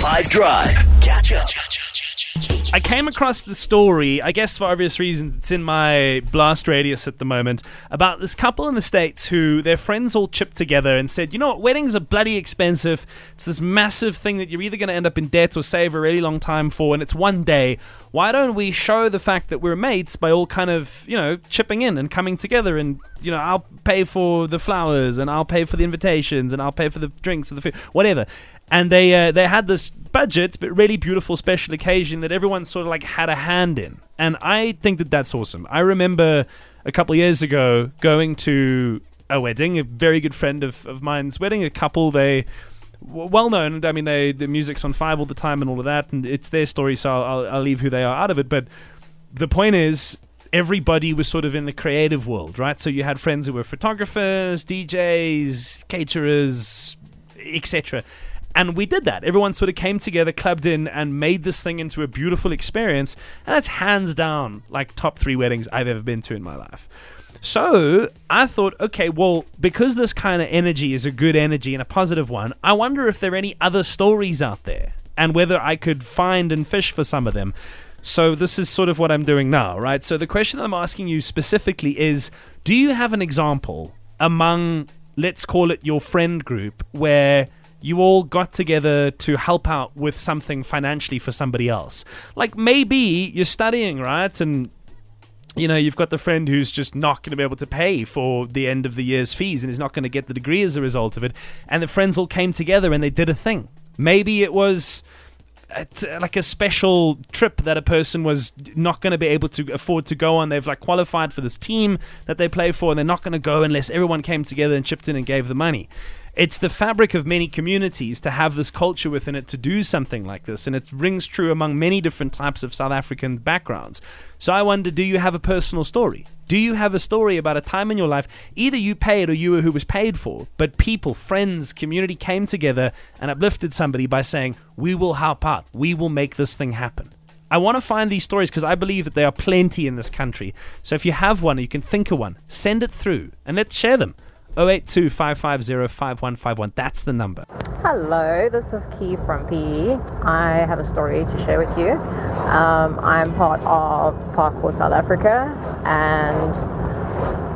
5 Drive. Catch up. I came across the story, I guess for obvious reasons, it's in my blast radius at the moment, about this couple in the States who their friends all chipped together and said, you know what, weddings are bloody expensive. It's this massive thing that you're either going to end up in debt or save a really long time for, and it's one day. Why don't we show the fact that we're mates by all kind of, you know, chipping in and coming together and, you know, I'll pay for the flowers and I'll pay for the invitations and I'll pay for the drinks and the food, whatever and they uh, they had this budget but really beautiful special occasion that everyone sort of like had a hand in. And i think that that's awesome. I remember a couple years ago going to a wedding a very good friend of, of mine's wedding a couple they well known i mean they the music's on five all the time and all of that and it's their story so I'll, I'll leave who they are out of it. But the point is everybody was sort of in the creative world right? So you had friends who were photographers djs caterers etc and we did that. Everyone sort of came together, clubbed in, and made this thing into a beautiful experience. And that's hands down like top three weddings I've ever been to in my life. So I thought, okay, well, because this kind of energy is a good energy and a positive one, I wonder if there are any other stories out there and whether I could find and fish for some of them. So this is sort of what I'm doing now, right? So the question that I'm asking you specifically is do you have an example among, let's call it your friend group, where you all got together to help out with something financially for somebody else. Like maybe you're studying, right? And you know, you've got the friend who's just not going to be able to pay for the end of the year's fees and is not going to get the degree as a result of it. And the friends all came together and they did a thing. Maybe it was like a special trip that a person was not going to be able to afford to go on. They've like qualified for this team that they play for, and they're not going to go unless everyone came together and chipped in and gave the money it's the fabric of many communities to have this culture within it to do something like this, and it rings true among many different types of South African backgrounds. So I wonder, do you have a personal story? Do you have a story about a time in your life, either you paid or you were who was paid for, but people, friends, community came together and uplifted somebody by saying, We will help out, we will make this thing happen. I want to find these stories because I believe that there are plenty in this country. So if you have one or you can think of one, send it through and let's share them. 082 That's the number. Hello, this is Key from PE. I have a story to share with you. Um, I'm part of Parkour South Africa, and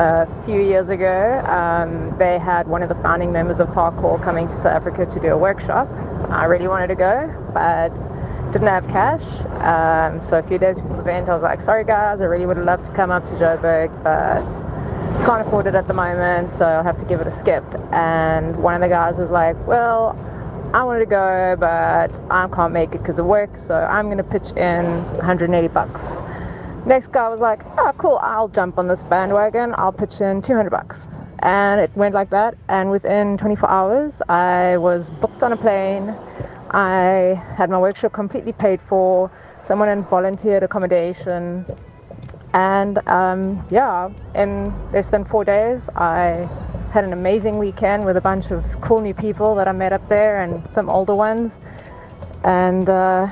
a few years ago, um, they had one of the founding members of Parkour coming to South Africa to do a workshop. I really wanted to go, but didn't have cash. Um, so a few days before the event, I was like, sorry guys, I really would have loved to come up to Joburg, but can't afford it at the moment, so I'll have to give it a skip. And one of the guys was like, Well, I wanted to go, but I can't make it because of work, so I'm going to pitch in 180 bucks. Next guy was like, Oh, cool, I'll jump on this bandwagon, I'll pitch in 200 bucks. And it went like that, and within 24 hours, I was booked on a plane. I had my workshop completely paid for. Someone volunteered accommodation. And um, yeah, in less than four days, I had an amazing weekend with a bunch of cool new people that I met up there and some older ones. And uh,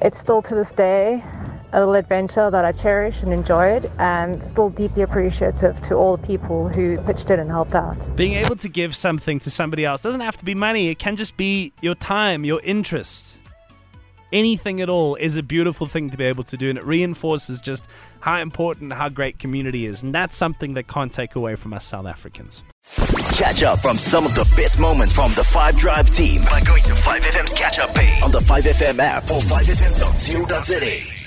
it's still to this day a little adventure that I cherish and enjoyed, and still deeply appreciative to all the people who pitched in and helped out. Being able to give something to somebody else doesn't have to be money, it can just be your time, your interest anything at all is a beautiful thing to be able to do, and it reinforces just how important, how great community is. And that's something that can't take away from us South Africans. Catch up from some of the best moments from the 5 Drive team by going to 5FM's catch up page on the 5FM app or 5FM.co.za.